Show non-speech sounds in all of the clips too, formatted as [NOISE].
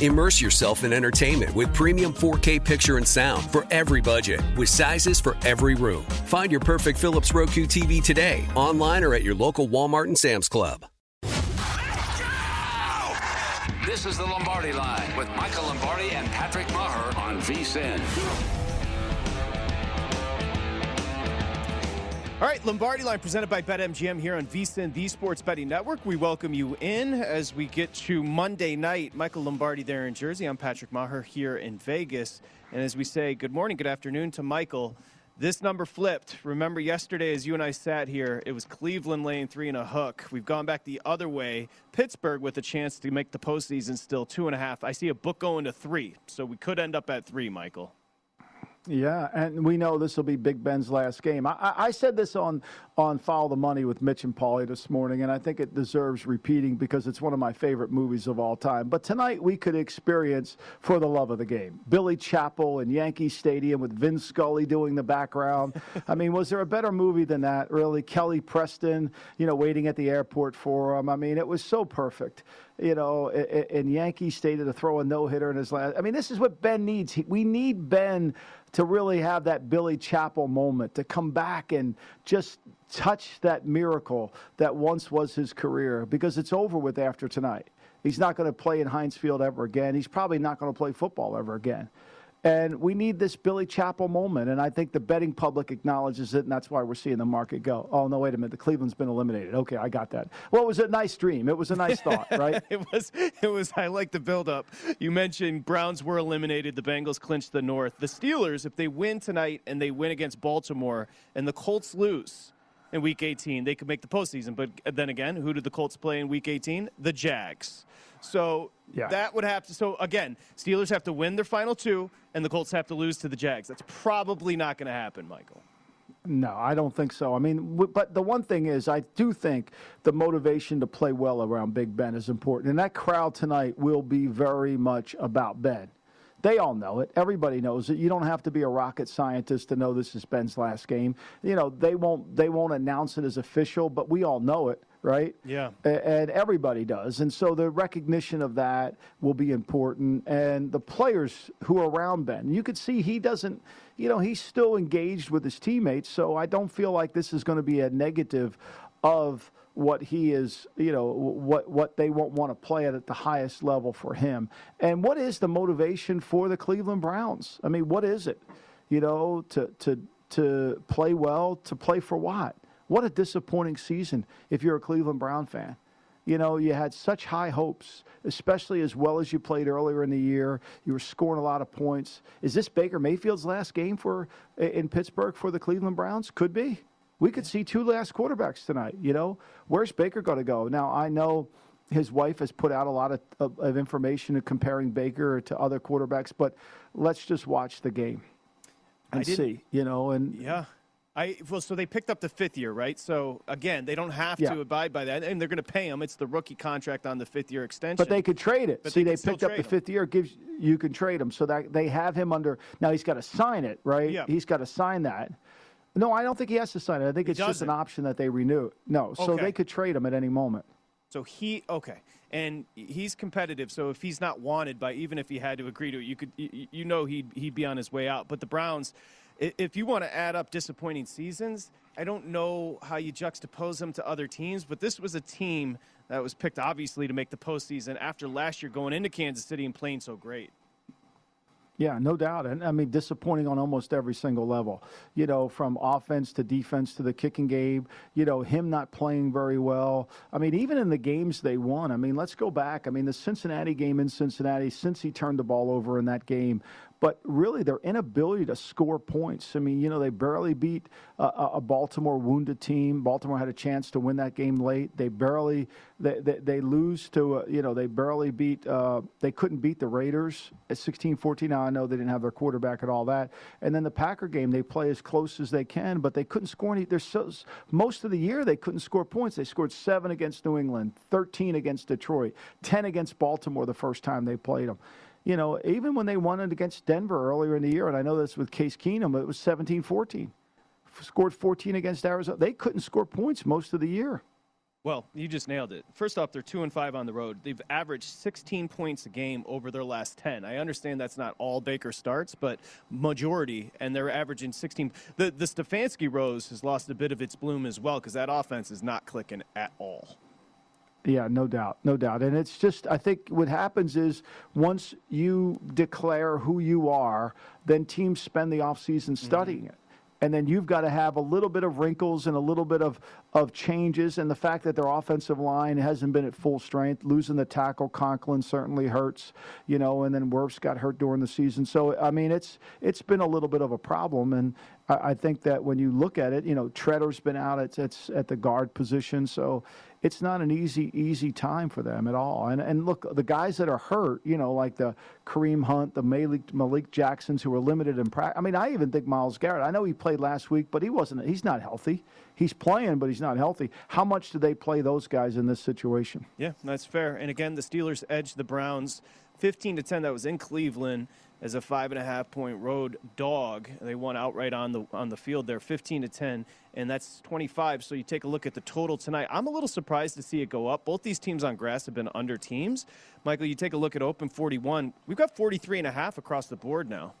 Immerse yourself in entertainment with premium 4K picture and sound for every budget, with sizes for every room. Find your perfect Philips Roku TV today, online or at your local Walmart and Sam's Club. This is the Lombardi Line with Michael Lombardi and Patrick Meagher on VSIN. All right, Lombardi Line presented by BetMGM here on VSIN, the Sports Betting Network. We welcome you in as we get to Monday night. Michael Lombardi there in Jersey. I'm Patrick Meagher here in Vegas. And as we say, good morning, good afternoon to Michael. This number flipped. Remember yesterday, as you and I sat here, it was Cleveland laying three and a hook. We've gone back the other way. Pittsburgh with a chance to make the postseason still two and a half. I see a book going to three, so we could end up at three, Michael. Yeah, and we know this will be Big Ben's last game. I, I said this on on Follow the Money with Mitch and Paulie this morning, and I think it deserves repeating because it's one of my favorite movies of all time. But tonight we could experience for the love of the game. Billy Chapel in Yankee Stadium with Vin Scully doing the background. [LAUGHS] I mean, was there a better movie than that? Really, Kelly Preston, you know, waiting at the airport for him. I mean, it was so perfect you know, in Yankee Stadium to throw a no hitter in his last. I mean, this is what Ben needs. We need Ben to really have that Billy Chapel moment, to come back and just touch that miracle that once was his career because it's over with after tonight. He's not going to play in Heinz Field ever again. He's probably not going to play football ever again. And we need this Billy Chapel moment. And I think the betting public acknowledges it, and that's why we're seeing the market go, oh, no, wait a minute. The Cleveland's been eliminated. Okay, I got that. Well, it was a nice dream. It was a nice thought, [LAUGHS] right? it was, it was, I like the buildup. You mentioned Browns were eliminated. The Bengals clinched the North. The Steelers, if they win tonight and they win against Baltimore and the Colts lose, in Week 18, they could make the postseason. But then again, who did the Colts play in Week 18? The Jags. So yeah. that would have to. So again, Steelers have to win their final two, and the Colts have to lose to the Jags. That's probably not going to happen, Michael. No, I don't think so. I mean, but the one thing is, I do think the motivation to play well around Big Ben is important. And that crowd tonight will be very much about Ben. They all know it. Everybody knows it. You don't have to be a rocket scientist to know this is Ben's last game. You know, they won't they won't announce it as official, but we all know it right? Yeah. And everybody does. And so the recognition of that will be important. And the players who are around Ben, you could see he doesn't, you know, he's still engaged with his teammates. So I don't feel like this is going to be a negative of what he is, you know, what what they won't want to play at at the highest level for him. And what is the motivation for the Cleveland Browns? I mean, what is it? You know, to to to play well, to play for what? What a disappointing season if you're a Cleveland Brown fan. You know, you had such high hopes, especially as well as you played earlier in the year. You were scoring a lot of points. Is this Baker Mayfield's last game for in Pittsburgh for the Cleveland Browns? Could be. We could see two last quarterbacks tonight. You know, where's Baker going to go? Now I know his wife has put out a lot of, of, of information comparing Baker to other quarterbacks, but let's just watch the game and see. You know, and yeah. I well, so they picked up the fifth year, right? So again, they don't have yeah. to abide by that, and they're going to pay him. It's the rookie contract on the fifth year extension. But they could trade it. But See, they, they picked up the fifth year. Gives you can trade him, so that they have him under. Now he's got to sign it, right? Yeah. He's got to sign that. No, I don't think he has to sign it. I think he it's doesn't. just an option that they renew. No, so okay. they could trade him at any moment. So he okay, and he's competitive. So if he's not wanted by, even if he had to agree to it, you could you, you know he'd he'd be on his way out. But the Browns, if you want to add up disappointing seasons, I don't know how you juxtapose them to other teams. But this was a team that was picked obviously to make the postseason after last year going into Kansas City and playing so great. Yeah, no doubt. And I mean, disappointing on almost every single level, you know, from offense to defense to the kicking game, you know, him not playing very well. I mean, even in the games they won, I mean, let's go back. I mean, the Cincinnati game in Cincinnati, since he turned the ball over in that game, but really their inability to score points. I mean, you know, they barely beat a, Baltimore wounded team. Baltimore had a chance to win that game late. They barely they they, they lose to uh, you know they barely beat uh, they couldn't beat the Raiders at 16-14. Now I know they didn't have their quarterback and all that. And then the Packer game they play as close as they can, but they couldn't score any. There's so, most of the year they couldn't score points. They scored seven against New England, 13 against Detroit, 10 against Baltimore the first time they played them you know, even when they won it against Denver earlier in the year, and I know this with Case Keenum, it was 17 14. Scored 14 against Arizona. They couldn't score points most of the year. Well, you just nailed it. First off, they're two and five on the road. They've averaged 16 points a game over their last 10. I understand that's not all Baker starts, but majority, and they're averaging 16. The the Stefanski Rose has lost a bit of its bloom as well because that offense is not clicking at all. Yeah, no doubt, no doubt. And it's just, I think what happens is once you declare who you are, then teams spend the offseason studying mm-hmm. it and then you've got to have a little bit of wrinkles and a little bit of, of changes. And the fact that their offensive line hasn't been at full strength, losing the tackle, Conklin certainly hurts, you know, and then Wirfs got hurt during the season. So, I mean, it's it's been a little bit of a problem. And I, I think that when you look at it, you know, Tretter's been out at, at, at the guard position. So it's not an easy easy time for them at all. And and look, the guys that are hurt, you know, like the Kareem Hunt, the Malik, Malik Jacksons, who are limited in practice. I mean, I even think Myles Garrett. I know he played last week, but he wasn't. He's not healthy. He's playing, but he's not healthy. How much do they play those guys in this situation? Yeah, that's fair. And again, the Steelers edged the Browns 15 to 10. That was in Cleveland as a five and a half point road dog. They won outright on the on the field there, 15 to 10, and that's 25. So you take a look at the total tonight. I'm a little surprised to see it go up. Both these teams on grass have been under teams. Michael, you take a look at Open 41. We've got 43 and a half across the board now.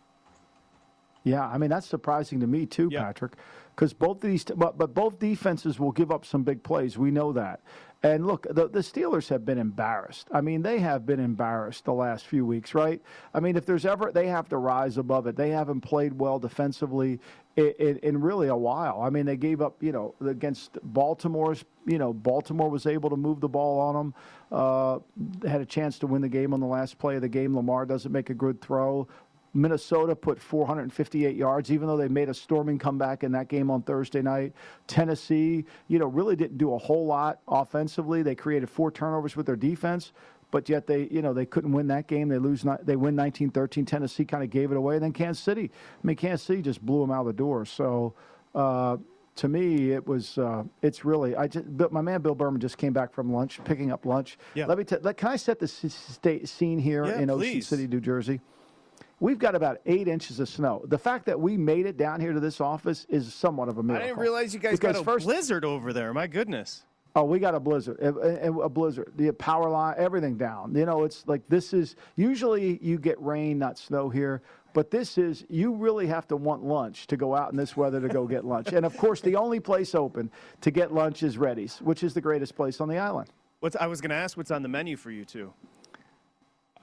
Yeah, I mean that's surprising to me too, yeah. Patrick, because both these, but, but both defenses will give up some big plays. We know that. And look, the, the Steelers have been embarrassed. I mean, they have been embarrassed the last few weeks, right? I mean, if there's ever, they have to rise above it. They haven't played well defensively in, in, in really a while. I mean, they gave up, you know, against Baltimore's, you know, Baltimore was able to move the ball on them. Uh, had a chance to win the game on the last play of the game. Lamar doesn't make a good throw. Minnesota put 458 yards, even though they made a storming comeback in that game on Thursday night. Tennessee, you know, really didn't do a whole lot offensively. They created four turnovers with their defense, but yet they, you know, they couldn't win that game. They lose, they win 19-13. Tennessee kind of gave it away. And then Kansas City, I mean, Kansas City just blew them out of the door. So. Uh, to me, it was uh, it's really I just my man Bill Berman just came back from lunch, picking up lunch. Yeah. Let me tell. Can I set the state scene here yeah, in Ocean please. City, New Jersey? We've got about eight inches of snow. The fact that we made it down here to this office is somewhat of a miracle. I didn't realize you guys because got a first, blizzard over there. My goodness. Oh, we got a blizzard, a, a, blizzard, the power line, everything down. You know, it's like this is usually you get rain, not snow here, but this is you really have to want lunch to go out in this weather to go get lunch. And of course, the only place open to get lunch is Reddy's, which is the greatest place on the island. What's I was going to ask what's on the menu for you two.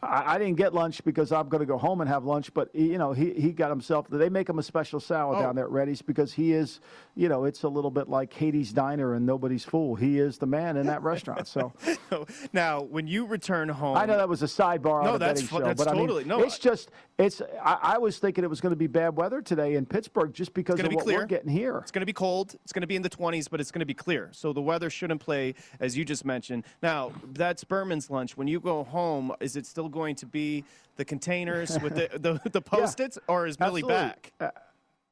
I, I, didn't get lunch because I'm going to go home and have lunch. But he, you know, he, he got himself. They make him a special salad oh. down there at Reddy's because he is, you know, it's a little bit like Katie's Diner and nobody's fool. He is the man in that restaurant. So [LAUGHS] now, when you return home, I know that was a sidebar no, on that's betting show, that's but totally I mean, no. It's just it's. I, I, was thinking it was going to be bad weather today in Pittsburgh just because of be what clear. we're getting here. It's going to be cold. It's going to be in the 20s, but it's going to be clear. So the weather shouldn't play as you just mentioned. Now that's Berman's lunch. When you go home, is it still going to be the containers with the the, [LAUGHS] the post-its, yeah, or is Millie absolutely. back? Uh,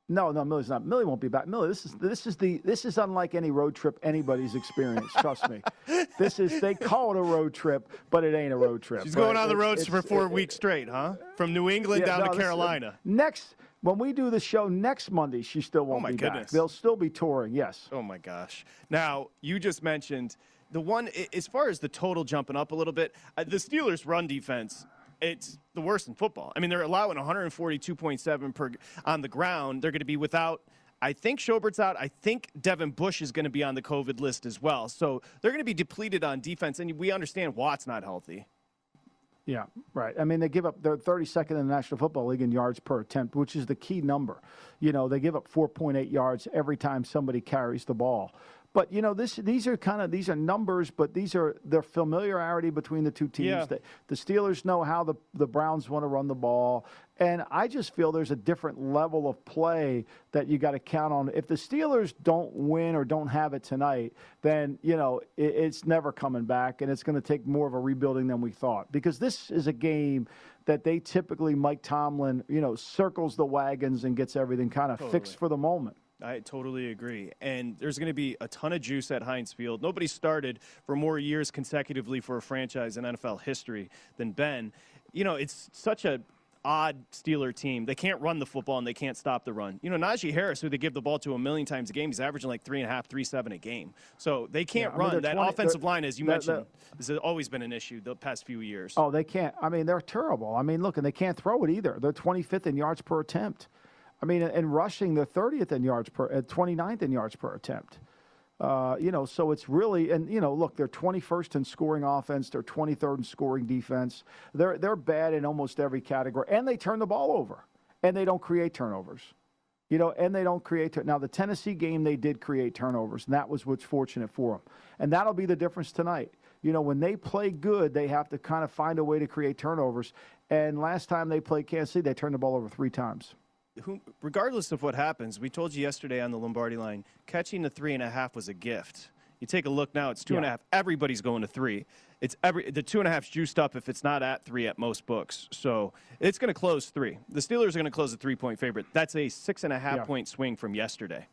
no, no, Millie's not. Millie won't be back. Millie, this is this is the this is unlike any road trip anybody's experienced. trust me. [LAUGHS] This is they call it a road trip, but it ain't a road trip. She's going on the road for four it, weeks straight, huh? From New England yeah, down no, to Carolina. Is, next when we do the show next Monday, she still won't oh my be goodness. back. They'll still be touring. Yes. Oh my gosh. Now you just mentioned the one as far as the total jumping up a little bit. Uh, the Steelers' run defense it's the worst in football. I mean, they're allowing 142.7 per on the ground. They're going to be without. I think Schobert's out. I think Devin Bush is going to be on the COVID list as well. So they're going to be depleted on defense, and we understand Watt's not healthy. Yeah, right. I mean, they give up, they're 32nd in the National Football League in yards per attempt, which is the key number. You know, they give up 4.8 yards every time somebody carries the ball. But you know, this these are kind of these are numbers, but these are their familiarity between the two teams. Yeah. The, the Steelers know how the the Browns want to run the ball, and I just feel there's a different level of play that you got to count on. If the Steelers don't win or don't have it tonight, then you know it, it's never coming back, and it's going to take more of a rebuilding than we thought. Because this is a game that they typically Mike Tomlin, you know, circles the wagons and gets everything kind of fixed for the moment. I totally agree. And there's going to be a ton of juice at Heinz Field. Nobody started for more years consecutively for a franchise in NFL history than Ben. You know, it's such a odd Steeler team. They can't run the football and they can't stop the run. You know, Najee Harris, who they give the ball to a million times a game, he's averaging like three and a half, three seven a game. So they can't Yeah, I mean, run. they're that 20 offensive line, as you they're- mentioned, has always been an issue the past few years. Oh, they can't. I mean, they're terrible. I mean, look, and they can't throw it either. They're 25th in yards per attempt. I mean, and rushing, they're 30th in yards per, uh, 29th in yards per attempt. Uh, you know, so it's really, and you know, look, they're 21st in scoring offense. They're 23rd in scoring defense. They're they're bad in almost every category, and they turn the ball over, and they don't create turnovers. You know, and they don't create. Now, the Tennessee game, they did create turnovers, and that was what's fortunate for them. And that'll be the difference tonight. You know, when they play good, they have to kind of find a way to create turnovers. And last time they played Kansas City, they turned the ball over three times. Who, regardless of what happens, we told you yesterday on the Lombardi line, catching the three and a half was a gift. You take a look now; it's two and a half. Everybody's going to three. It's every the two and a half's juiced up if it's not at three at most books. So it's going to close three. The Steelers are going to close a three point favorite. That's a six and a half Yeah. point swing from yesterday.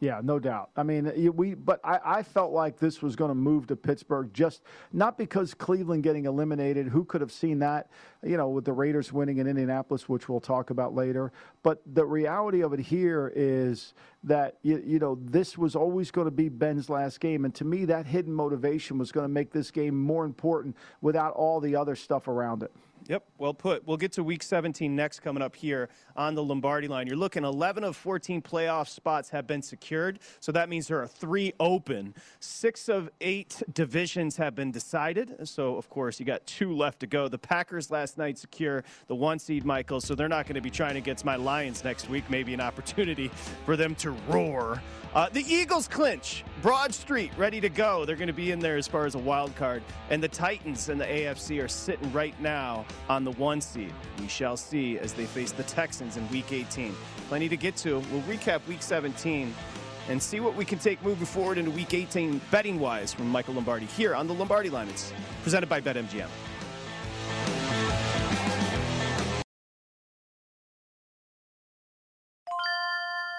Yeah, no doubt. I mean, we, but I, I felt like this was going to move to Pittsburgh just not because Cleveland getting eliminated. Who could have seen that? You know, with the Raiders winning in Indianapolis, which we'll talk about later. But the reality of it here is that you, you know this was always going to be Ben's last game, and to me, that hidden motivation was going to make this game more important without all the other stuff around it. Yep, well put. We'll get to week 17 next coming up here on the Lombardi line. You're looking 11 of 14 playoff spots have been secured, so that means there are three open. Six of eight divisions have been decided, so of course you got two left to go. The Packers last night secure the one seed, Michael, so they're not going to be trying against my Lions next week. Maybe an opportunity for them to roar. Uh, the Eagles clinch. Broad Street ready to go. They're going to be in there as far as a wild card. And the Titans and the AFC are sitting right now on the one seed. We shall see as they face the Texans in week 18. Plenty to get to. We'll recap week 17 and see what we can take moving forward into week 18 betting wise from Michael Lombardi here on the Lombardi line. It's presented by BetMGM.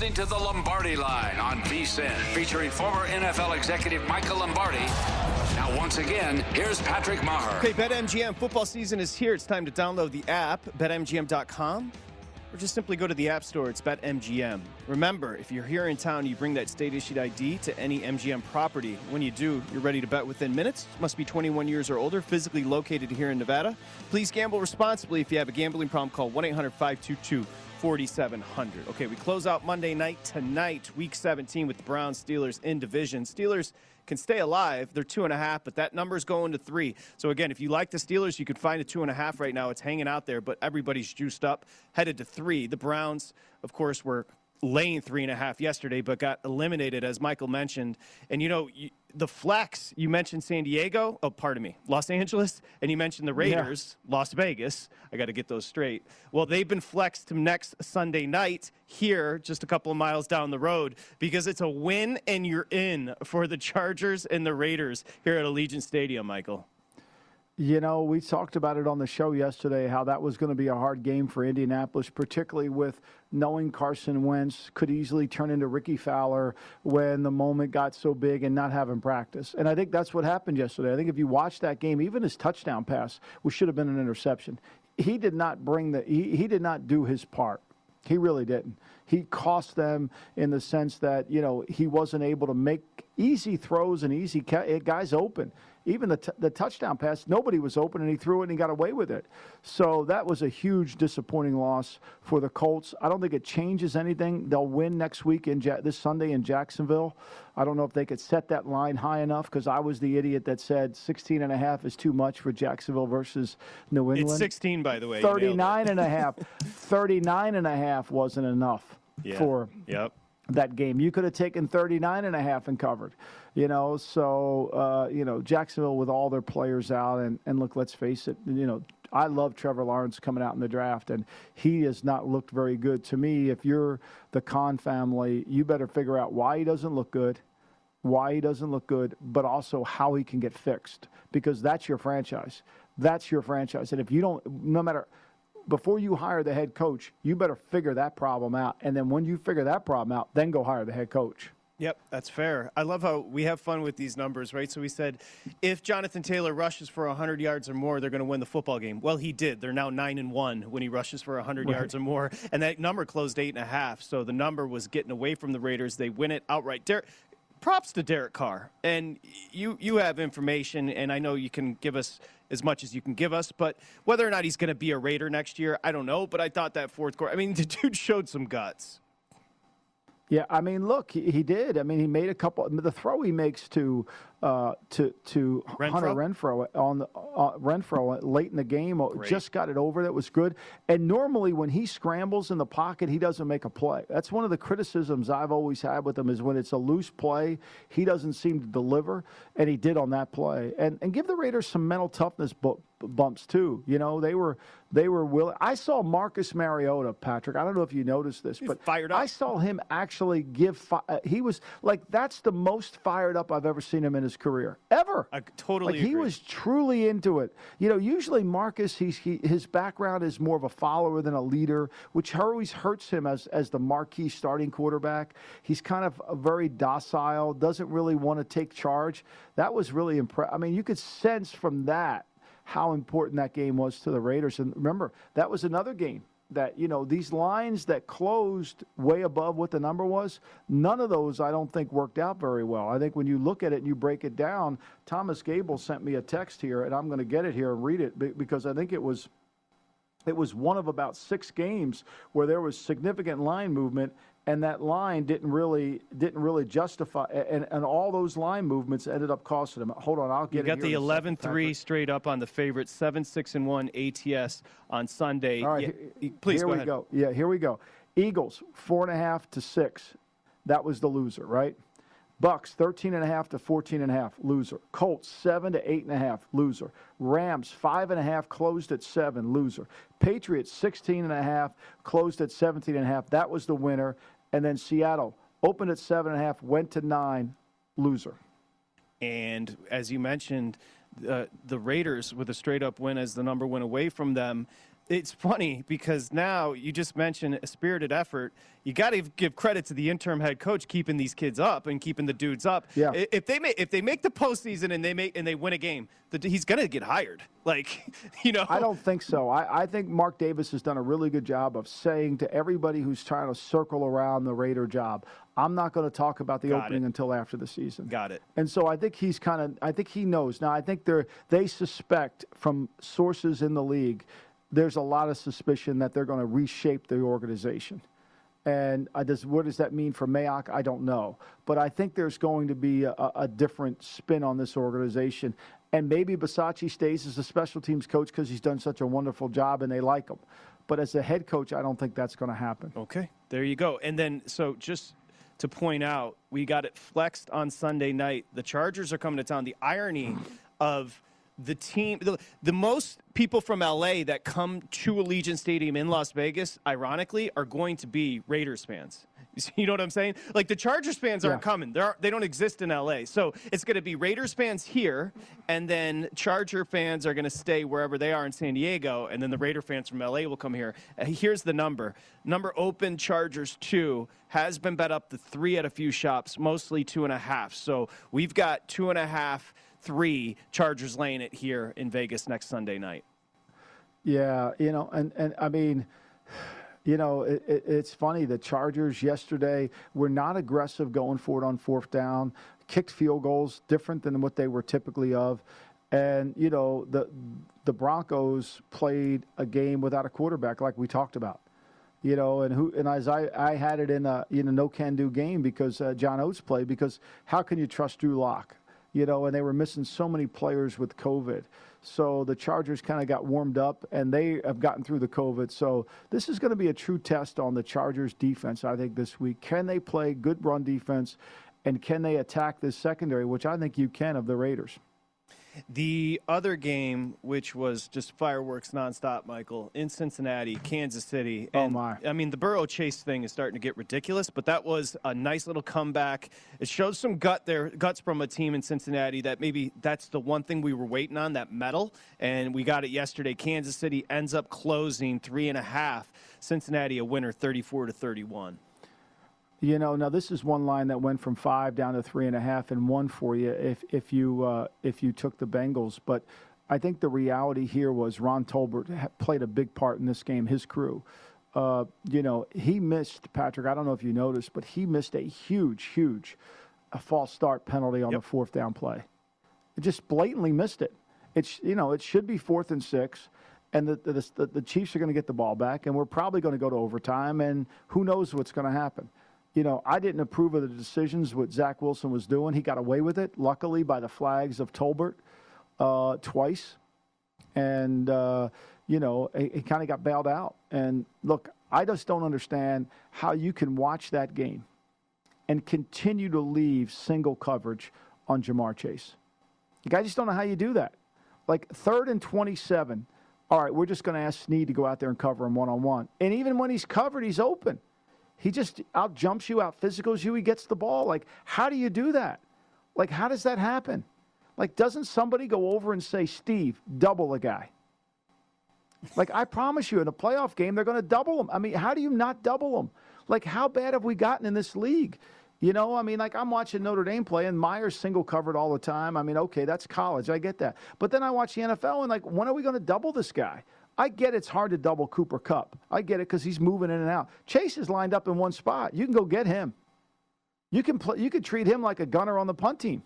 listening to the Lombardi Line on VSIN, featuring former NFL executive Michael Lombardi. Now, once again, here's Patrick Meagher. Okay, BetMGM football season is here. It's time to download the app, betmgm.com. or just simply go to the App Store. It's BetMGM. Remember, if you're here in town, you bring that state issued ID to any MGM property. When you do, you're ready to bet within minutes. Must be 21 years or older, physically located here in Nevada. Please gamble responsibly. If you have a gambling problem, call 1 800 522 4700. Okay, we close out Monday night tonight, week 17, with the Browns Steelers in division. Steelers can stay alive. They're two and a half, but that number's going to three. So again, if you like the Steelers, you could find a two and a half right now. It's hanging out there, but everybody's juiced up, headed to three. The Browns, of course, were laying three and a half yesterday, but got eliminated, as Michael mentioned. And, you know, you, the flex, you mentioned San Diego, oh, pardon me, Los Angeles, and you mentioned the Raiders, yeah. Las Vegas. I got to get those straight. Well, they've been flexed to next Sunday night here, just a couple of miles down the road, because it's a win and you're in for the Chargers and the Raiders here at Allegiant Stadium, Michael. You know, we talked about it on the show yesterday how that was going to be a hard game for Indianapolis, particularly with knowing Carson Wentz could easily turn into Rickie Fowler when the moment got so big and not having practice. And I think that's what happened yesterday. I think if you watch that game, even his touchdown pass, which should have been an interception, he did not bring the he, he did not do his part. He really didn't. He cost them in the sense that, you know, he wasn't able to make easy throws and easy eh, guys open even the, t- the touchdown pass, nobody was open, and he threw it and he got away with it. So that was a huge disappointing loss for the Colts. I don't think it changes anything. They'll win next week in ja- this Sunday in Jacksonville. I don't know if they could set that line high enough because I was the idiot that said 16 and a half is too much for Jacksonville versus New England. It's 16, by the way. 39 and a half. [LAUGHS] 39 and a half wasn't enough yeah. for yep that game. You could have taken 39 and a half and covered, you know. So, uh, you know, Jacksonville with all their players out, and, and look, let's face it, you know, I love Trevor Lawrence coming out in the draft, and he has not looked very good to me. If you're the Khan family, you better figure out why he doesn't look good, why he doesn't look good, but also how he can get fixed, because that's your franchise. That's your franchise. And if you don't, no matter – before you hire the head coach, you better figure that problem out. And then when you figure that problem out, then go hire the head coach. Yep, that's fair. I love how we have fun with these numbers, right? So we said if Jonathan Taylor rushes for 100 yards or more, they're going to win the football game. Well, he did. They're now 9 and 1 when he rushes for 100 right. yards or more. And that number closed 8.5. So the number was getting away from the Raiders. They win it outright. Derek, props to Derek Carr. And you, you have information, and I know you can give us as much as you can give us. But whether or not he's going to be a Raider next year, I don't know. But I thought that fourth quarter, I mean, [LAUGHS] the dude showed some guts. Yeah, I mean, look, he, he, did. I mean, he made a couple. The throw he makes to uh, to to Renfrow? Hunter Renfrow on the uh, Renfrow late in the game, uh, Great. just got it over. That was good. And normally, when he scrambles in the pocket, he doesn't make a play. That's one of the criticisms I've always had with him is when it's a loose play, he doesn't seem to deliver, and he did on that play. And and give the Raiders some mental toughness bumps too. You know, they were they were willing. I saw Marcus Mariota, Patrick. I don't know if you noticed this, He's but fired up. I saw him actually give. Fi- uh, he was like that's the most fired up I've ever seen him in his career ever. I totally. Like, he was truly into it. You know, usually Marcus, he's he, his background is more of a follower than a leader, which always hurts him as as the marquee starting quarterback. He's kind of very docile, doesn't really want to take charge. That was really impressive. I mean, you could sense from that how important that game was to the Raiders. And remember, that was another game that you know these lines that closed way above what the number was none of those i don't think worked out very well. I think when you look at it and you break it down thomas gable sent me a text here and i'm going to get it here and read it because i think it was it was one of about six games where there was significant line movement and that line didn't really didn't really justify and, and all those line movements ended up costing them. Hold on, I'll get you got the 11-3 straight up on the favorite 7-6 and 1 ATS on Sunday. All right, yeah, please here go we ahead. go. Yeah, here we go. Eagles four and a half to six. That was the loser, right? Bucks 13 and a half to 14 and a half, loser. Colts 7 to 8 and a half, loser. Rams 5 and a half, closed at 7, loser. Patriots 16 and a half, closed at 17 and a half. That was the winner. And then Seattle opened at 7 and a half, went to 9, loser. And as you mentioned, uh, the Raiders with a straight up win as the number went away from them it's funny because now you just mentioned a spirited effort. You got to give credit to the interim head coach keeping these kids up and keeping the dudes up. Yeah. If they make if they make the postseason and they make and they win a game, the, he's going to get hired. [LAUGHS] Like, you know. I don't think so. I, I think Mark Davis has done a really good job of saying to everybody who's trying to circle around the Raider job, I'm not going to talk about the Got opening it. until after the season. Got it. And so I think he's kind of. I think he knows now. I think they're they suspect from sources in the league. There's a lot of suspicion that they're going to reshape the organization. And does, what does that mean for Mayock? I don't know. But I think there's going to be a, a different spin on this organization. And maybe Bisaccia stays as a special teams coach because he's done such a wonderful job and they like him. But as a head coach, I don't think that's going to happen. Okay, there you go. And then, so just to point out, we got it flexed on Sunday night. The Chargers are coming to town. The irony of the team, the, the most people from LA that come to Allegiant Stadium in Las Vegas, ironically, are going to be Raiders fans. [LAUGHS] You know what I'm saying? Like the Chargers fans aren't Yeah. coming. They're, they don't exist in LA. So it's going to be Raiders fans here, and then Charger fans are going to stay wherever they are in San Diego, and then the Raider fans from LA will come here. Uh, here's the number. Number open Chargers two has been bet up to three at a few shops, mostly two and a half. So we've got two and a half, three Chargers laying it here in Vegas next Sunday night. Yeah, you know, and, and I mean, you know, it, it, it's funny. The Chargers yesterday were not aggressive going for it on fourth down, kicked field goals different than what they were typically of. And, you know, the, the Broncos played a game without a quarterback, like we talked about. You know, and who and as I, I had it in a in a no can do game because uh, John Oates played because how can you trust Drew Lock? You know, and they were missing so many players with COVID. So the Chargers kind of got warmed up and they have gotten through the COVID. So this is going to be a true test on the Chargers defense, I think, this week. Can they play good run defense and can they attack this secondary, which I think you can of the Raiders? The other game, which was just fireworks nonstop, Michael, in Cincinnati, Kansas City. Oh, my. I mean, the Burrow Chase thing is starting to get ridiculous, but that was a nice little comeback. It shows some gut there, guts from a team in Cincinnati that maybe that's the one thing we were waiting on, that medal. And we got it yesterday. Kansas City ends up closing three and a half. Cincinnati a winner, 34 to 31. You know, now this is one line that went from five down to three and a half and one for you if if you uh, if you took the Bengals. But I think the reality here was Ron Torbert played a big part in this game. His crew, uh, you know, he missed Patrick. I don't know if you noticed, but he missed a huge, huge, a false start penalty on Yep. the fourth down play. It just blatantly missed it. It's you know it should be fourth and six. And the, the, the, the Chiefs are going to get the ball back, and we're probably going to go to overtime, and who knows what's going to happen you know, I didn't approve of the decisions what Zach Wilson was doing. He got away with it, luckily, by the flags of Torbert uh, twice. And, uh, you know, he, he kind of got bailed out. And look, I just don't understand how you can watch that game and continue to leave single coverage on Ja'Marr Chase. Like, I just don't know how you do that. Like, third and 27. All right, we're just going to ask Sneed to go out there and cover him one on one. And even when he's covered, he's open. He just out jumps you, out physicals you, he gets the ball. Like, how do you do that? Like, how does that happen? Like, doesn't somebody go over and say, Steve, double the guy? Like, I promise you, in a playoff game, they're going to double him. I mean, how do you not double him? Like, how bad have we gotten in this league? You know, I mean, like I'm watching Notre Dame play, and Myers single covered all the time. I mean, okay, that's college. I get that. But then I watch the NFL, and like, when are we going to double this guy? I get it's hard to double Cooper Kupp. I get it because he's moving in and out. Chase is lined up in one spot. You can go get him. You can play, you could treat him like a gunner on the punt team.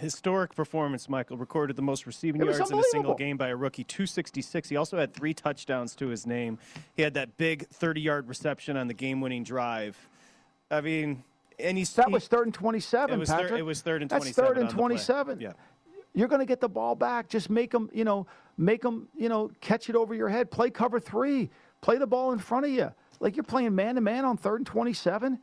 Historic performance, Michael. Recorded the most receiving yards in a single game by a rookie, 266. He also had three touchdowns to his name. He had that big 30 yard reception on the game winning drive. I mean, and he's. That he- was third and 27, It was third- Patrick. it was third and That's 27 third and on the play. 27. Yeah. You're going to get the ball back. Just make them, you know, make them, you know, catch it over your head. Play cover three. Play the ball in front of you. Like you're playing man to man on third and 27.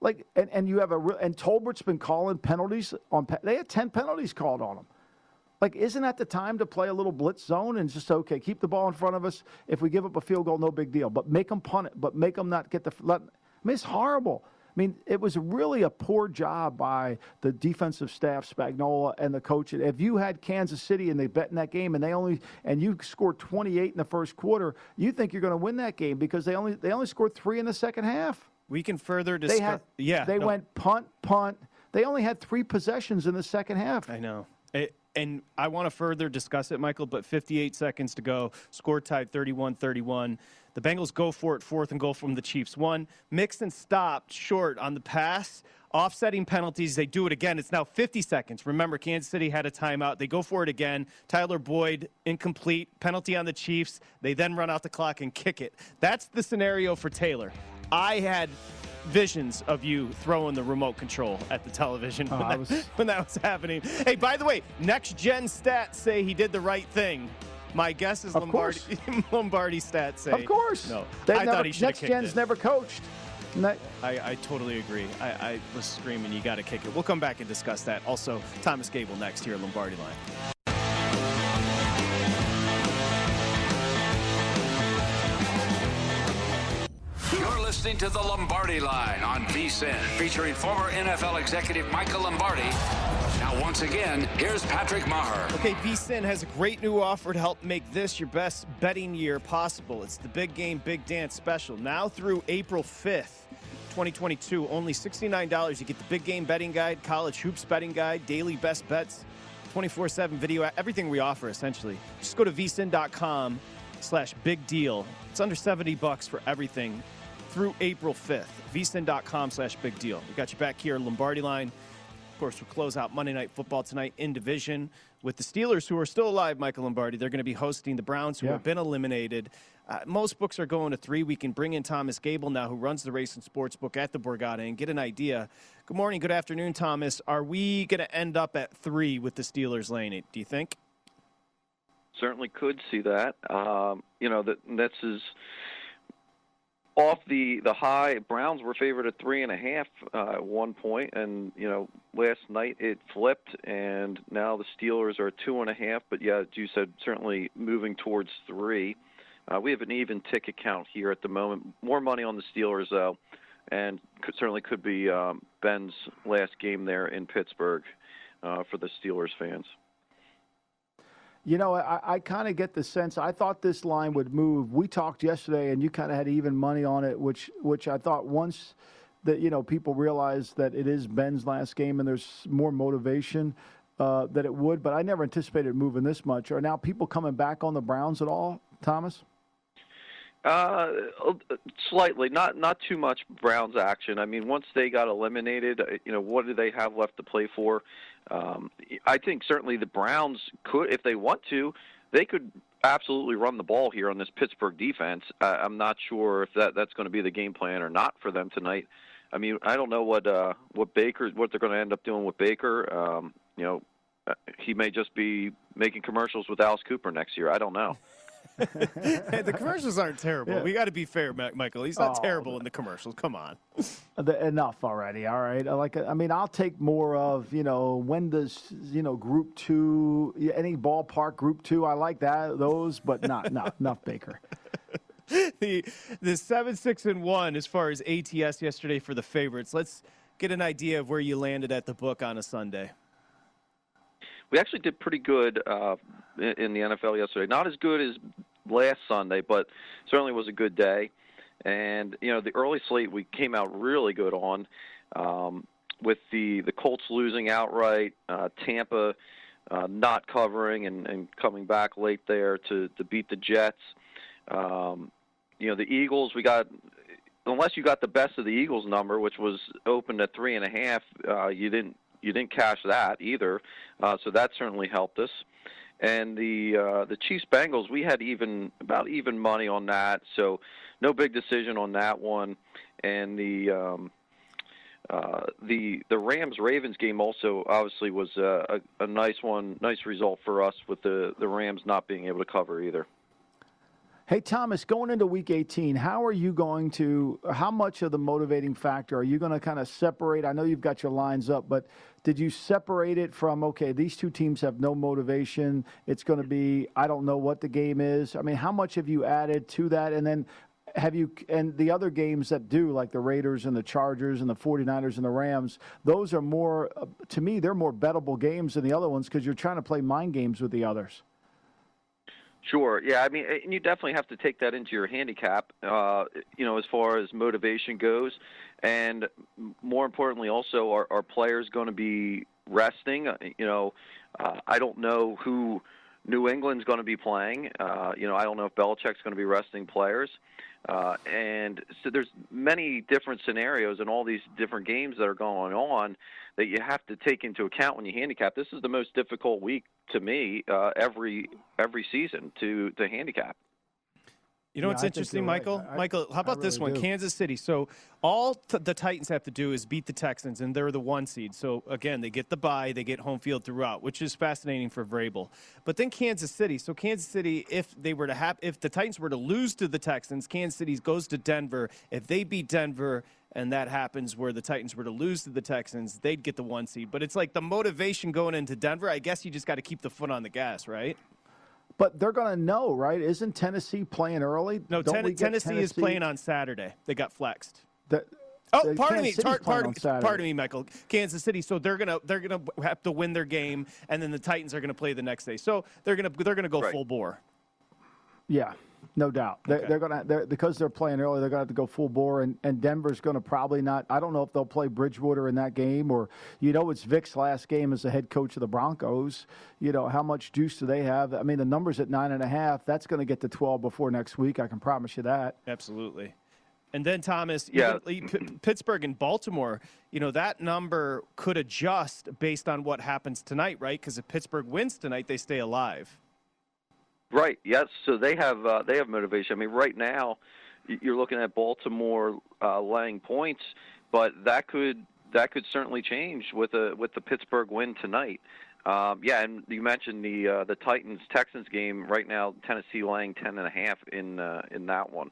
Like, and, and you have a real, and Torbert's been calling penalties on, they had 10 penalties called on them. Like, isn't that the time to play a little blitz zone and just, okay, keep the ball in front of us. If we give up a field goal, no big deal. But make them punt it, but make them not get the, let, I mean, it's horrible. Mean, it was really a poor job by the defensive staff, Spagnuolo, and the coach. If you had Kansas City and they bet in that game and they only and you scored 28 in the first quarter, you think you're going to win that game because they only they only scored three in the second half. We can further discuss. They had, yeah, they no. went punt, punt. They only had three possessions in the second half. I know. It, and I want to further discuss it, Michael, but 58 seconds to go. Score tied 31 31. The Bengals go for it, fourth and goal from the Chiefs. One, Mixon stopped short on the pass. Offsetting penalties, they do it again. It's now 50 seconds. Remember, Kansas City had a timeout. They go for it again. Tyler Boyd, incomplete. Penalty on the Chiefs. They then run out the clock and kick it. That's the scenario for Taylor. I had visions of you throwing the remote control at the television oh, when, Oh, that, was- [LAUGHS] when that was happening. Hey, by the way, next gen stats say he did the right thing. My guess is Of Lombardi, [LAUGHS] Lombardi stats say. Of course. No, They I never, thought he should Next kicked Gen's it. never coached. Ne- I, I totally agree. I, I was screaming, you got to kick it. We'll come back and discuss that. Also, Thomas Gable next here at Lombardi Line. You're listening to the Lombardi Line on VSIN, featuring former NFL executive Michael Lombardi. Once again, here's Patrick Meagher. Okay, VSIN has a great new offer to help make this your best betting year possible. It's the Big Game Big Dance Special. Now through April 5th, 2022, only $69. You get the Big Game Betting Guide, College Hoops Betting Guide, Daily Best Bets, 24-7 video, everything we offer essentially. Just go to vsin.com slash big deal. It's under 70 bucks for everything through April 5th. vsin.com slash big deal. We got you back here, Lombardi Line. Of course, we'll close out Monday Night Football tonight in division with the Steelers, who are still alive, Michael Lombardi. They're going to be hosting the Browns, who Yeah. have been eliminated. Uh, most books are going to three. We can bring in Thomas Gable now, who runs the race and sports book at the Borgata, and get an idea. Good morning, good afternoon, Thomas. Are we going to end up at three with the Steelers laying it, do you think? certainly could see that. Um, you know, that this is off the the high. Browns were favored at three and a half uh, at one point, and you know, last night it flipped, and now the Steelers are two and a half. But yeah, as you said, certainly moving towards three. Uh, we have an even ticket count here at the moment. More money on the Steelers though, and could, certainly could be um, Ben's last game there in Pittsburgh uh, for the Steelers fans. You know, I, I kind of get the sense. I thought this line would move. We talked yesterday, and you kind of had even money on it, which which I thought once that you know people realize that it is Ben's last game and there's more motivation uh, that it would. But I never anticipated moving this much. Are now people coming back on the Browns at all, Thomas? Uh, slightly, not not too much Browns action. I mean, once they got eliminated, uh, you know, what do they have left to play for? Um, I think certainly the Browns could, if they want to, they could absolutely run the ball here on this Pittsburgh defense. I, I'm not sure if that that's going to be the game plan or not for them tonight. I mean, I don't know what uh, what Baker what they're going to end up doing with Baker. Um, you know, uh, he may just be making commercials with Alice Cooper next year. I don't know. [LAUGHS] hey, the commercials aren't terrible. Yeah. We got to be fair, Michael. He's not Oh, terrible in the commercials. Come on. [LAUGHS] The, enough already. All right. I like. I mean, I'll take more of you know when does you know Group Two any ballpark Group Two. I like that those, but not [LAUGHS] not enough Baker. the the seven six and one as far as ATS yesterday for the favorites. Let's get an idea of where you landed at the book on a Sunday. we actually did pretty good uh, in, in the NFL yesterday. Not as good as last Sunday, but certainly was a good day. And you know, the early slate we came out really good on, um, with the the Colts losing outright, uh, Tampa uh, not covering and, and coming back late there to to beat the Jets. Um, you know, the Eagles we got. Unless you got the best of the Eagles number, which was opened at three and a half, uh, you didn't you didn't cash that either. Uh, so that certainly helped us. And the uh, the Chiefs Bengals, we had even about even money on that, so no big decision on that one. And the um, uh, the the Rams Ravens game also obviously was uh, a, a nice one, nice result for us with the the Rams not being able to cover either. Hey Thomas, going into Week 18, how are you going to? How much of the motivating factor are you going to kind of separate? I know you've got your lines up, but did you separate it from okay, these two teams have no motivation. It's going to be I don't know what the game is. I mean, how much have you added to that? And then have you and the other games that do like the Raiders and the Chargers and the 49ers and the Rams those are more uh, to me they're more bettable games than the other ones because you're trying to play mind games with the others Sure. Yeah. I mean, and you definitely have to take that into your handicap. Uh, you know, as far as motivation goes, and more importantly, also, are, are players going to be resting? Uh, you know, uh, I don't know who New England's going to be playing. Uh, you know, I don't know if Belichick's going to be resting players. Uh, and so there's many different scenarios in all these different games that are going on that you have to take into account when you handicap. This is the most difficult week to me uh, every every season to to handicap. You know Yeah, what's I interesting, you're right. Michael? I- Michael, how about this one? do. Kansas City. So all t- the Titans have to do is beat the Texans, and they're the one seed. So again, they get the bye, they get home field throughout, which is fascinating for Vrabel. But then Kansas City. So Kansas City, if they were to have, if the Titans were to lose to the Texans, Kansas City goes to Denver. If they beat Denver. And that happens where the Titans were to lose to the Texans, they'd get the one seed. But it's like the motivation going into Denver. I guess you just got to keep the foot on the gas, right? But they're going to know right isn't Tennessee playing early No, Ten- we get Tennessee, is playing on Saturday. They got flexed. the, Oh, the pardon me, Kansas City's tar- playing pardon, pardon me, Michael. Kansas City. So they're gonna they're gonna have to win their game, and then the Titans are gonna play the next day. So they're gonna they're gonna go Right. full bore. Yeah, no doubt. They, Okay. They're going to they're, because they're playing early. They're going to have to go full bore, and, and Denver's going to probably not. I don't know if they'll play Bridgewater in that game, or you know, it's Vic's last game as the head coach of the Broncos. You know, how much juice do they have? I mean, the numbers at nine and a half. That's going to get to twelve before next week. I can promise you that. Absolutely. And then Thomas, Yeah. even- P- Pittsburgh and Baltimore. You know that number could adjust based on what happens tonight, right? Because if Pittsburgh wins tonight, they stay alive. Right. Yes. So they have uh, they have motivation. I mean, right now you're looking at Baltimore uh, laying points, but that could that could certainly change with a with the Pittsburgh win tonight. Um, yeah, and you mentioned the uh, the Titans Texans game right now. Tennessee laying ten and a half in uh, in that one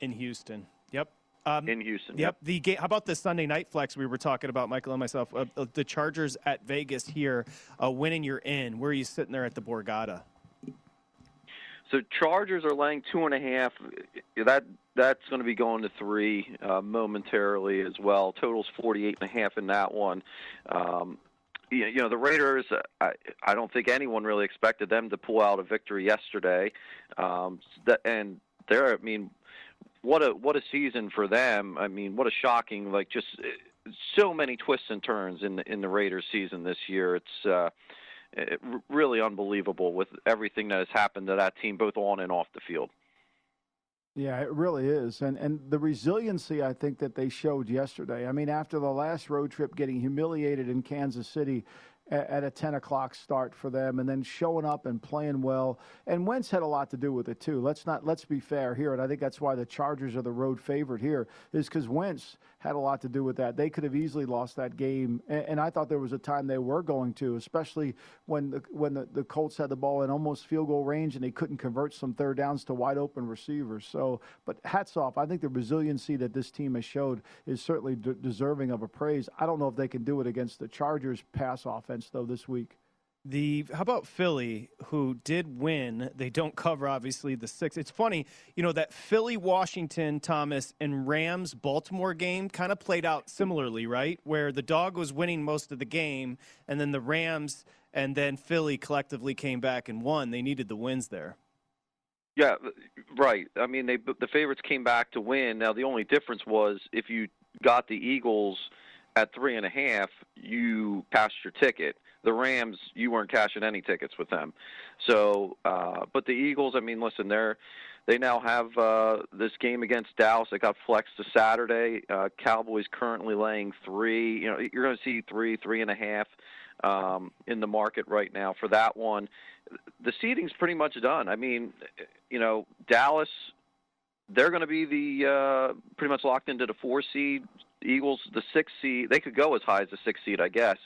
in Houston. Yep. Um, in Houston. Yep. The game. How about the Sunday night flex we were talking about, Michael and myself? Uh, uh, the Chargers at Vegas here, uh, winning you're in. Where are you sitting there at the Borgata? So Chargers are laying two and a half. That that's going to be going to three uh, momentarily as well. Totals forty eight and a half in that one. Um, you you know the Raiders. I I don't think anyone really expected them to pull out a victory yesterday. Um, and they're I mean, what a what a season for them. I mean, what a shocking like just uh, so many twists and turns in the, in the Raiders season this year. It's uh, it, really unbelievable with everything that has happened to that team, both on and off the field. Yeah, it really is, and and the resiliency I think that they showed yesterday. I mean, after the last road trip, getting humiliated in Kansas City at, at a ten o'clock start for them, and then showing up and playing well. And Wentz had a lot to do with it too. Let's not let's be fair here, and I think that's why the Chargers are the road favorite here, is because Wentz had a lot to do with that. They could have easily lost that game, and, and I thought there was a time they were going to, especially when the when the, the Colts had the ball in almost field goal range and they couldn't convert some third downs to wide open receivers. So, but hats off. I think the resiliency that this team has showed is certainly de- deserving of a praise. I don't know if they can do it against the Chargers pass offense though this week. The how about Philly, who did win? They don't cover obviously the six. It's funny, you know, that Philly, Washington, Thomas, and Rams Baltimore game kind of played out similarly, right? Where the dog was winning most of the game, and then the Rams and then Philly collectively came back and won. They needed the wins there. Yeah, right. I mean, they the favorites came back to win. Now the only difference was if you got the Eagles at three and a half, you cashed your ticket. The Rams, you weren't cashing any tickets with them. So, uh, but the Eagles, I mean, listen, they're they now have uh, this game against Dallas that got flexed to Saturday. Uh, Cowboys currently laying three. You know, you're going to see three, three and a half um, in the market right now for that one. The seating's pretty much done. I mean, you know, Dallas, they're going to be the uh, pretty much locked into the four seed. Eagles, the six seed. They could go as high as the six seed, I guess.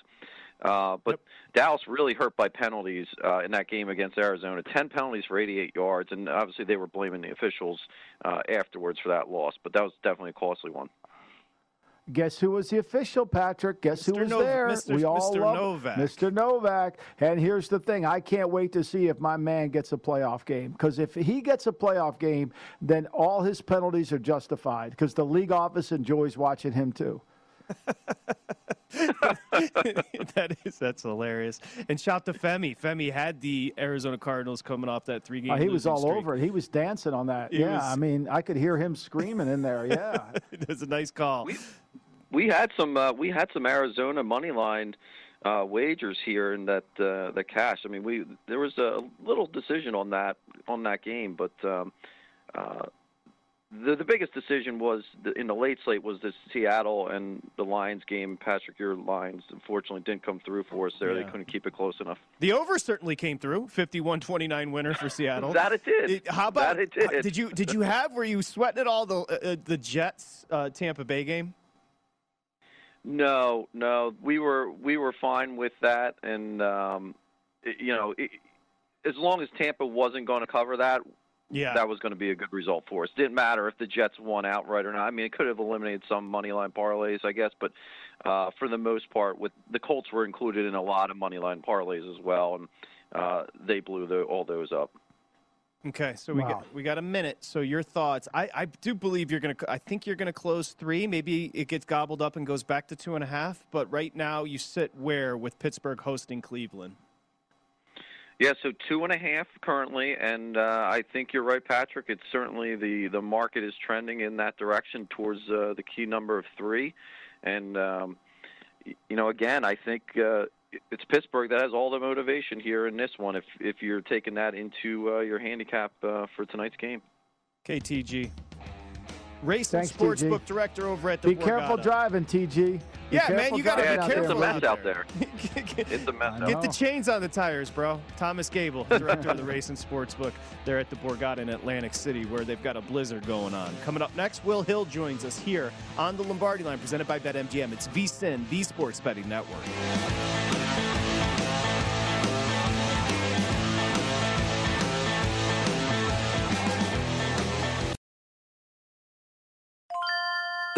Uh, but Dallas really hurt by penalties uh, in that game against Arizona. Ten penalties for 88 yards, and obviously they were blaming the officials uh, afterwards for that loss. But that was definitely a costly one. guess who was the official, Patrick? Guess Mr. who was Nov- there? Mr. We all Mr. love Novak. Mr. Novak. And here's the thing: I can't wait to see if my man gets a playoff game. Because if he gets a playoff game, then all his penalties are justified. Because the league office enjoys watching him too. [LAUGHS] [LAUGHS] that is that's hilarious. And shout to Femi. Femi had the Arizona Cardinals coming off that three game. Oh, he was all over it. He was dancing on that. He yeah, was- I mean, I could hear him screaming in there. Yeah. [LAUGHS] it was a nice call. we had some uh, we had some Arizona money line uh, wagers here in that uh, the cash. I mean, we there was a little decision on that on that game, but um, uh, the the biggest decision was the, in the late slate was this Seattle and the Lions game. Patrick, your Lions unfortunately didn't come through for us there. Yeah. They couldn't keep it close enough. The over certainly came through. 51-29 winner for Seattle. [LAUGHS] That it did. It- how about that? It did. did you did you have were you sweating at all the uh, uh, the Jets uh, Tampa Bay game? No, no, we were we were fine with that, and um, it- you know, it, as long as Tampa wasn't going to cover that, Yeah. that was going to be a good result for us. Didn't matter if the Jets won outright or not. I mean, it could have eliminated some money line parlays, I guess, but uh, for the most part, with the Colts were included in a lot of money line parlays as well, and uh, they blew the, all those up. Okay, so we Wow. got we got a minute. So your thoughts? I, I do believe you're gonna. I think you're gonna close three. Maybe it gets gobbled up and goes back to two and a half. But right now you sit where with Pittsburgh hosting Cleveland. Yeah, so two and a half currently, and uh, I think you're right, Patrick. It's certainly the the market is trending in that direction towards uh, the key number of three, and um, you know, again, I think uh, it's Pittsburgh that has all the motivation here in this one. If if you're taking that into uh, your handicap uh, for tonight's game. KTG. Race and Thanks, Sportsbook TG. Director over at the Borgata. Be careful driving, TG. Be Yeah, man, you gotta be out it's a careful bud. mess out there. [LAUGHS] It's a mess I out know. there. Get the chains on the tires, bro. Thomas Gable, director of the Race and Sportsbook. They're at the Borgata in Atlantic City where they've got a blizzard going on. Coming up next, Will Hill joins us here on the Lombardi line presented by BetMGM. It's VSIN, the Sports Betting Network.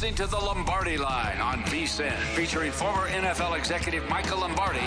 Listening to the Lombardi Line on VSIN, featuring former NFL executive Michael Lombardi.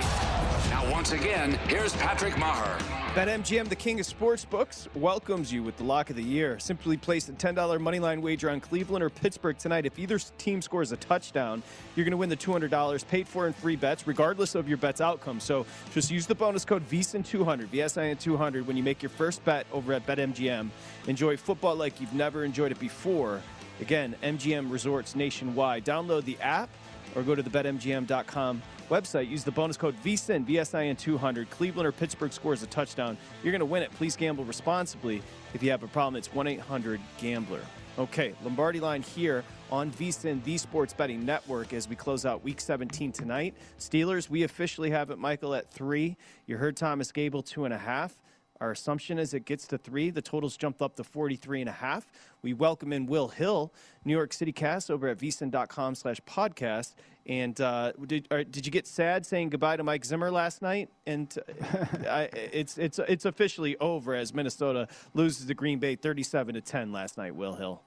Now, once again, here's Patrick Meagher. BetMGM, the king of sports books, welcomes you with the lock of the year. Simply place a $10 moneyline wager on Cleveland or Pittsburgh tonight. If either team scores a touchdown, you're going to win the $200 paid for in free bets, regardless of your bet's outcome. So just use the bonus code VSIN200, VSIN200, when you make your first bet over at BetMGM. Enjoy football like you've never enjoyed it before. Again, MGM Resorts nationwide. Download the app or go to the betmgm.com website. Use the bonus code VSIN, VSIN200. Cleveland or Pittsburgh scores a touchdown. You're going to win it. Please gamble responsibly. If you have a problem, it's 1 800 Gambler. Okay, Lombardi line here on VSIN, the Sports Betting Network, as we close out Week 17 tonight. Steelers, we officially have it, Michael, at three. You heard Thomas Gable, two and a half. Our assumption is it gets to three. The totals jumped up to 43 and a half. We welcome in Will Hill, New York City cast over at vsin.com slash podcast. And uh, did, uh, did you get sad saying goodbye to Mike Zimmer last night? And uh, [LAUGHS] I, it's, it's, it's officially over as Minnesota loses to Green Bay 37 to 10 last night, Will Hill.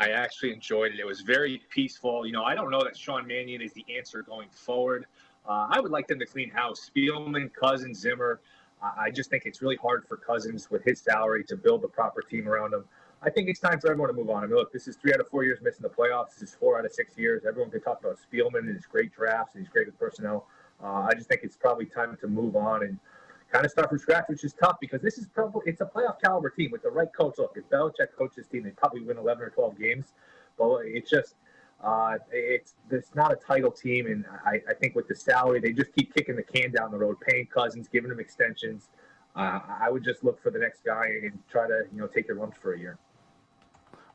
I actually enjoyed it. It was very peaceful. You know, I don't know that Sean Mannion is the answer going forward. Uh, I would like them to clean house. Spielman, Cousins, Zimmer. I just think it's really hard for Cousins with his salary to build the proper team around him. I think it's time for everyone to move on. I mean, look, this is three out of four years missing the playoffs. This is four out of six years. Everyone can talk about Spielman and his great drafts and he's great with personnel. Uh, I just think it's probably time to move on and kind of start from scratch, which is tough because this is probably it's a playoff caliber team with the right coach. Look, if Belichick coaches team, they probably win 11 or 12 games. But it's just uh, it's it's not a title team, and I, I think with the salary, they just keep kicking the can down the road, paying Cousins, giving him extensions. Uh, I would just look for the next guy and try to you know take your lumps for a year.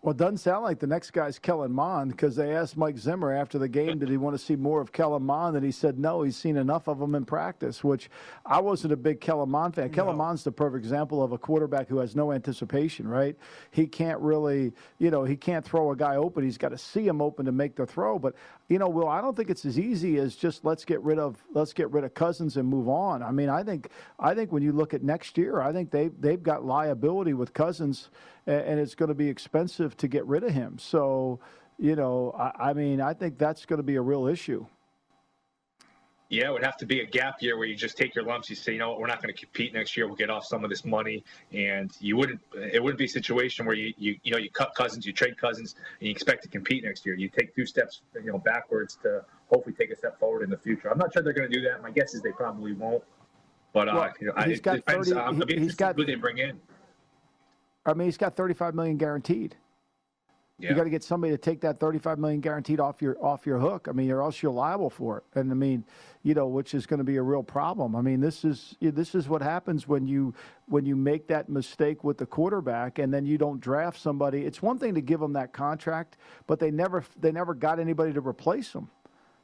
Well, it doesn't sound like the next guy's Kellen Mond because they asked Mike Zimmer after the game, did he want to see more of Kellen Mond? And he said no, he's seen enough of him in practice, which I wasn't a big Kellen Mond fan. No. Kellen Mond's the perfect example of a quarterback who has no anticipation, right? He can't really, you know, he can't throw a guy open. He's got to see him open to make the throw. But, you know, Will, I don't think it's as easy as just let's get rid of let's get rid of Cousins and move on. I mean, I think I think when you look at next year, I think they they've got liability with Cousins and it's going to be expensive to get rid of him. So, you know, I, I mean, I think that's going to be a real issue. Yeah, it would have to be a gap year where you just take your lumps. You say, you know what, we're not going to compete next year. We'll get off some of this money, and you wouldn't. It wouldn't be a situation where you you you know you cut Cousins, you trade Cousins, and you expect to compete next year. You take two steps, you know, backwards to hopefully take a step forward in the future. I'm not sure they're going to do that. My guess is they probably won't. But uh, well, you know, he's it got depends. 30, um, he's got, who they bring in. I mean, he's got 35 million guaranteed. Yeah. You got to get somebody to take that 35 million guaranteed off your off your hook. I mean, or else you're liable for it. And I mean, you know, which is going to be a real problem. I mean, this is this is what happens when you when you make that mistake with the quarterback and then you don't draft somebody. It's one thing to give them that contract, but they never they never got anybody to replace them.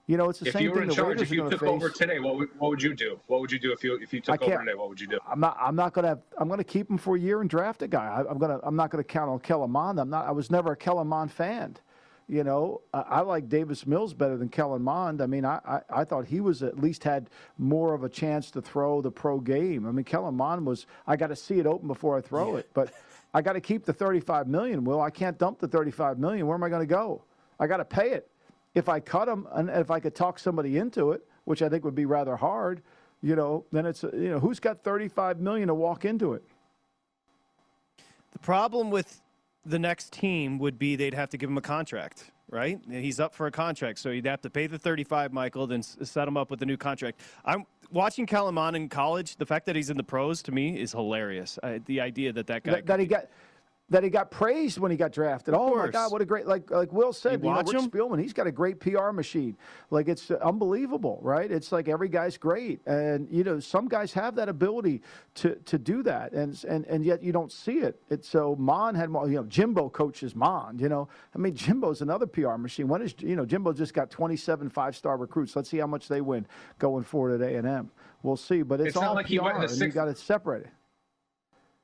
You know, it's the if same you were thing in charge, Raiders if you took face. over today, what would, what would you do? What would you do if you if you took over today? What would you do? I'm not. I'm not going to. I'm going to keep him for a year and draft a guy. I, am going to. I'm not going to count on Kellen Mond. I'm not. I was never a Kellen Mond fan. You know, I, I, like Davis Mills better than Kellen Mond. I mean, I, I, I, thought he was at least had more of a chance to throw the pro game. I mean, Kellen Mond was. I got to see it open before I throw it, but I got to keep the 35 million. Will I can't dump the 35 million? Where am I going to go? I got to pay it if I cut them and if I could talk somebody into it, which I think would be rather hard, you know, then it's you know who's got 35 million to walk into it. The problem with the next team would be they'd have to give him a contract, right? He's up for a contract, so you'd have to pay the 35, Michael, then set him up with a new contract. I'm watching Mond in college. The fact that he's in the pros to me is hilarious. Uh, the idea that that guy that, that he got that he got praised when he got drafted. oh my God, what a great like like Will said. You, you know, Rick him? Spielman, he's got a great PR machine. Like it's unbelievable, right? It's like every guy's great, and you know some guys have that ability to to do that, and and and yet you don't see it. It's so Mond had you know Jimbo coaches Mond. You know, I mean Jimbo's another PR machine. When is you know Jimbo just got 27 five star recruits. Let's see how much they win going forward at A and M. We'll see, but it's, it's all like PR, and you got it separated.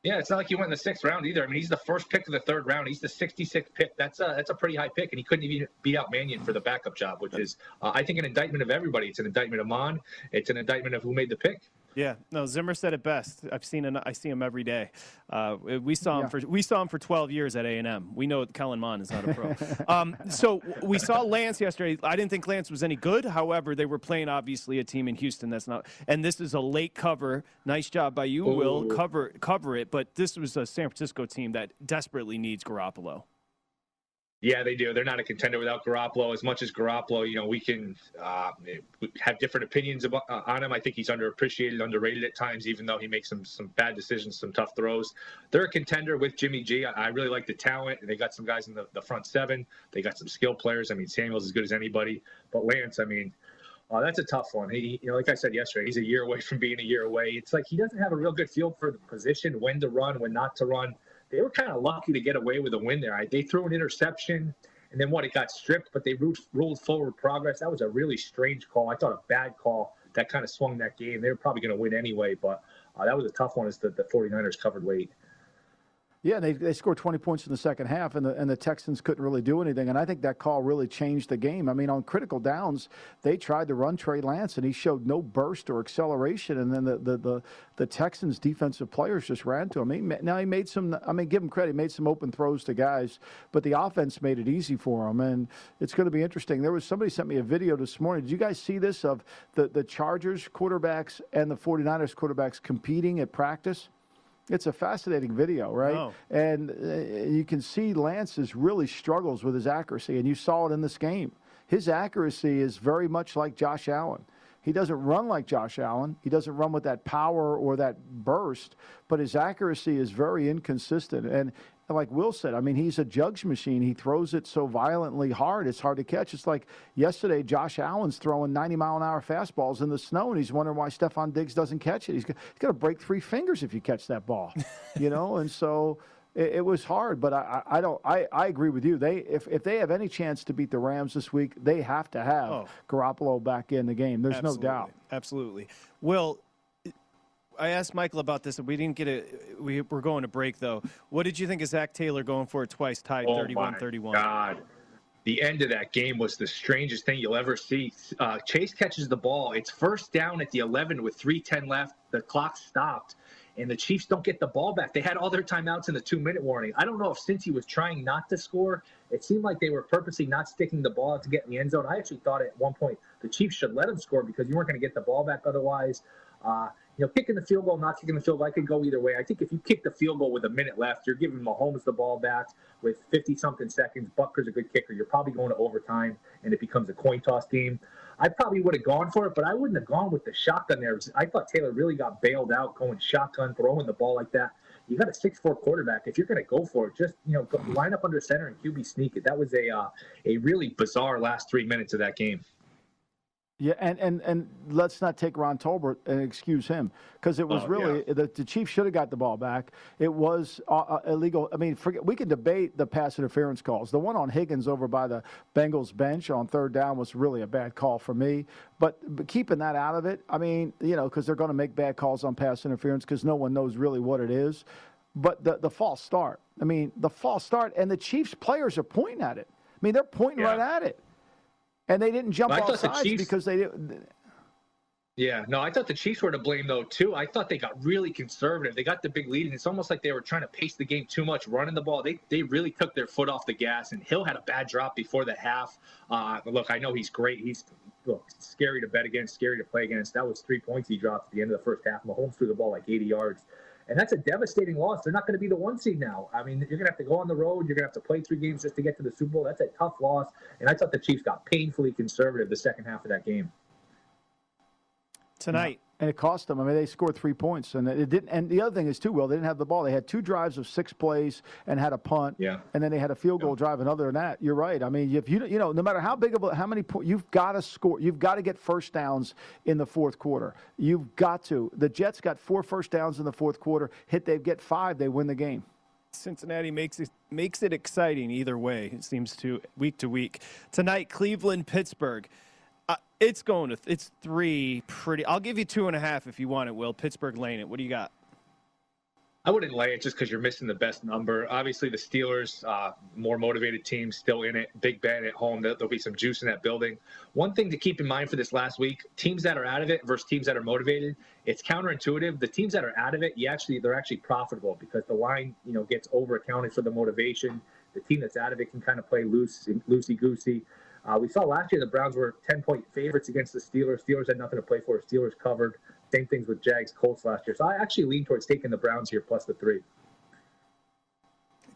Yeah, it's not like he went in the sixth round either. I mean, he's the first pick of the third round. He's the 66th pick. That's a that's a pretty high pick, and he couldn't even beat out Mannion for the backup job, which is, uh, I think, an indictment of everybody. It's an indictment of Mond. It's an indictment of who made the pick. Yeah, no, Zimmer said it best. I've seen him. I see him every day. Uh, we saw him yeah. for we saw him for 12 years at A and M. We know Kellen Mond is not a pro. [LAUGHS] um, so we saw Lance yesterday. I didn't think Lance was any good. However, they were playing obviously a team in Houston that's not. And this is a late cover. Nice job by you, Ooh. Will. Cover cover it. But this was a San Francisco team that desperately needs Garoppolo. Yeah, they do. They're not a contender without Garoppolo. As much as Garoppolo, you know, we can uh, have different opinions about, uh, on him. I think he's underappreciated, underrated at times, even though he makes some some bad decisions, some tough throws. They're a contender with Jimmy G. I, I really like the talent. They got some guys in the, the front seven. They got some skill players. I mean, Samuel's as good as anybody. But Lance, I mean, uh, that's a tough one. He, you know, like I said yesterday, he's a year away [LAUGHS] from being a year away. It's like he doesn't have a real good feel for the position, when to run, when not to run they were kind of lucky to get away with a win there. They threw an interception, and then what? It got stripped, but they ruled forward progress. That was a really strange call. I thought a bad call that kind of swung that game. They were probably going to win anyway, but uh, that was a tough one. Is that the 49ers covered late. Yeah, they, they scored 20 points in the second half, and the, and the Texans couldn't really do anything. And I think that call really changed the game. I mean, on critical downs, they tried to run Trey Lance, and he showed no burst or acceleration. And then the, the, the, the Texans' defensive players just ran to him. He, now, he made some, I mean, give him credit, he made some open throws to guys, but the offense made it easy for him. And it's going to be interesting. There was somebody sent me a video this morning. Did you guys see this of the, the Chargers quarterbacks and the 49ers quarterbacks competing at practice? It's a fascinating video, right? Oh. And uh, you can see Lance's really struggles with his accuracy, and you saw it in this game. His accuracy is very much like Josh Allen. He doesn't run like Josh Allen. He doesn't run with that power or that burst, but his accuracy is very inconsistent. And like Will said, I mean, he's a jugs machine. He throws it so violently hard, it's hard to catch. It's like yesterday, Josh Allen's throwing 90 mile an hour fastballs in the snow, and he's wondering why Stefon Diggs doesn't catch it. He's got to break three fingers if you catch that ball, [LAUGHS] you know? And so it, it was hard, but I, I don't. I, I agree with you. They if, if they have any chance to beat the Rams this week, they have to have Oh. Garoppolo back in the game. There's Absolutely. no doubt. Absolutely. Will, I asked Michael about this, and we didn't get it. We, we're going to break, though. What did you think of Zac Taylor going for it twice, tied Oh 31 my 31? God. The end of that game was the strangest thing you'll ever see. Uh, Chase catches the ball. It's first down at the 11 with 3:10 left. The clock stopped, and the Chiefs don't get the ball back. They had all their timeouts in the two-minute warning. I don't know if since he was trying not to score, it seemed like they were purposely not sticking the ball out to get in the end zone. I actually thought at one point the Chiefs should let him score because you weren't going to get the ball back otherwise. Uh, you know, kicking the field goal, not kicking the field goal, I could go either way. I think if you kick the field goal with a minute left, you're giving Mahomes the ball back with 50 something seconds. Butker's a good kicker. You're probably going to overtime, and it becomes a coin toss game. I probably would have gone for it, but I wouldn't have gone with the shotgun there. I thought Taylor really got bailed out going shotgun, throwing the ball like that. You got a six-four quarterback. If you're going to go for it, just you know, line up under center and QB sneak it. That was a uh, a really bizarre last three minutes of that game. Yeah, and, and, and let's not take Ron Torbert and excuse him because it was Oh, really the, the Chiefs should have got the ball back. It was uh, uh, illegal. I mean, forget we can debate the pass interference calls. The one on Higgins over by the Bengals bench on third down was really a bad call for me. But, but keeping that out of it, I mean, you know, because they're going to make bad calls on pass interference because no one knows really what it is. But the the false start. I mean, the false start, and the Chiefs players are pointing at it. I mean, they're pointing Yeah. right at it. And they didn't jump I off thought the Chiefs- because they didn't. Yeah, no, I thought the Chiefs were to blame though too. I thought they got really conservative. They got the big lead, and it's almost like they were trying to pace the game too much, running the ball. They they really took their foot off the gas. And Hill had a bad drop before the half. Uh, look, I know he's great. He's look scary to bet against, scary to play against. That was three points he dropped at the end of the first half. Mahomes threw the ball like 80 yards. And that's a devastating loss. They're not going to be the one seed now. I mean, you're going to have to go on the road. You're going to have to play three games just to get to the Super Bowl. That's a tough loss. And I thought the Chiefs got painfully conservative the second half of that game. Tonight, and it cost them. I mean, they scored three points, and it didn't. And the other thing is too, well, they didn't have the ball. They had two drives of six plays and had a punt. Yeah. And then they had a field goal drive. And other than that, you're right. I mean, if you you know, no matter how big of a, how many points, you've got to score, you've got to get first downs in the fourth quarter. You've got to. The Jets got four first downs in the fourth quarter. Hit they get five, they win the game. Cincinnati makes it makes it exciting either way. It seems to week to week. Tonight, Cleveland, Pittsburgh. It's going to it's three pretty. I'll give you two and a half if you want it. Will Pittsburgh laying it? What do you got? I wouldn't lay it just because you're missing the best number. Obviously, the Steelers, uh, more motivated team, still in it. Big Ben at home. There- There'll be some juice in that building. One thing to keep in mind for this last week: teams that are out of it versus teams that are motivated. It's counterintuitive. The teams that are out of it, you actually they're actually profitable because the line, you know, gets over accounted for the motivation. The team that's out of it can kind of play loose, loosey goosey. Uh, we saw last year the Browns were 10 point favorites against the Steelers. Steelers had nothing to play for. Steelers covered. Same things with Jags, Colts last year. So I actually lean towards taking the Browns here plus the three.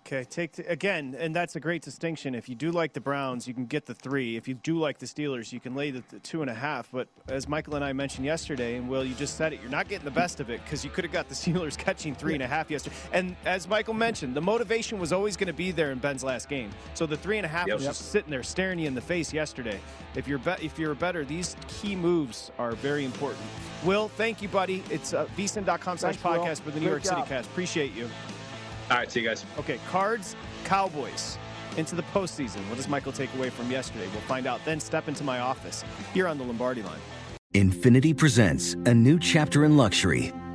Okay, take the, again, and that's a great distinction. If you do like the Browns, you can get the three. If you do like the Steelers, you can lay the, the two and a half. But as Michael and I mentioned yesterday, and Will, you just said it, you're not getting the best of it because you could have got the [LAUGHS] Steelers catching three and a half yesterday. And as Michael mentioned, the motivation was always going to be there in Ben's last game. So the three and a half Yep. was just sitting there staring you in the face yesterday. If you're be- if you're better, these key moves are very important. Will, thank you, buddy. It's uh, vsin.com slash Thanks, Will. podcast for the New Great York City. Cast. Appreciate you. All right, see you guys. Okay, Cards, Cowboys into the postseason. What does Michael take away from yesterday? We'll find out. Then step into my office here on the Lombardi line. Infiniti presents a new chapter in luxury,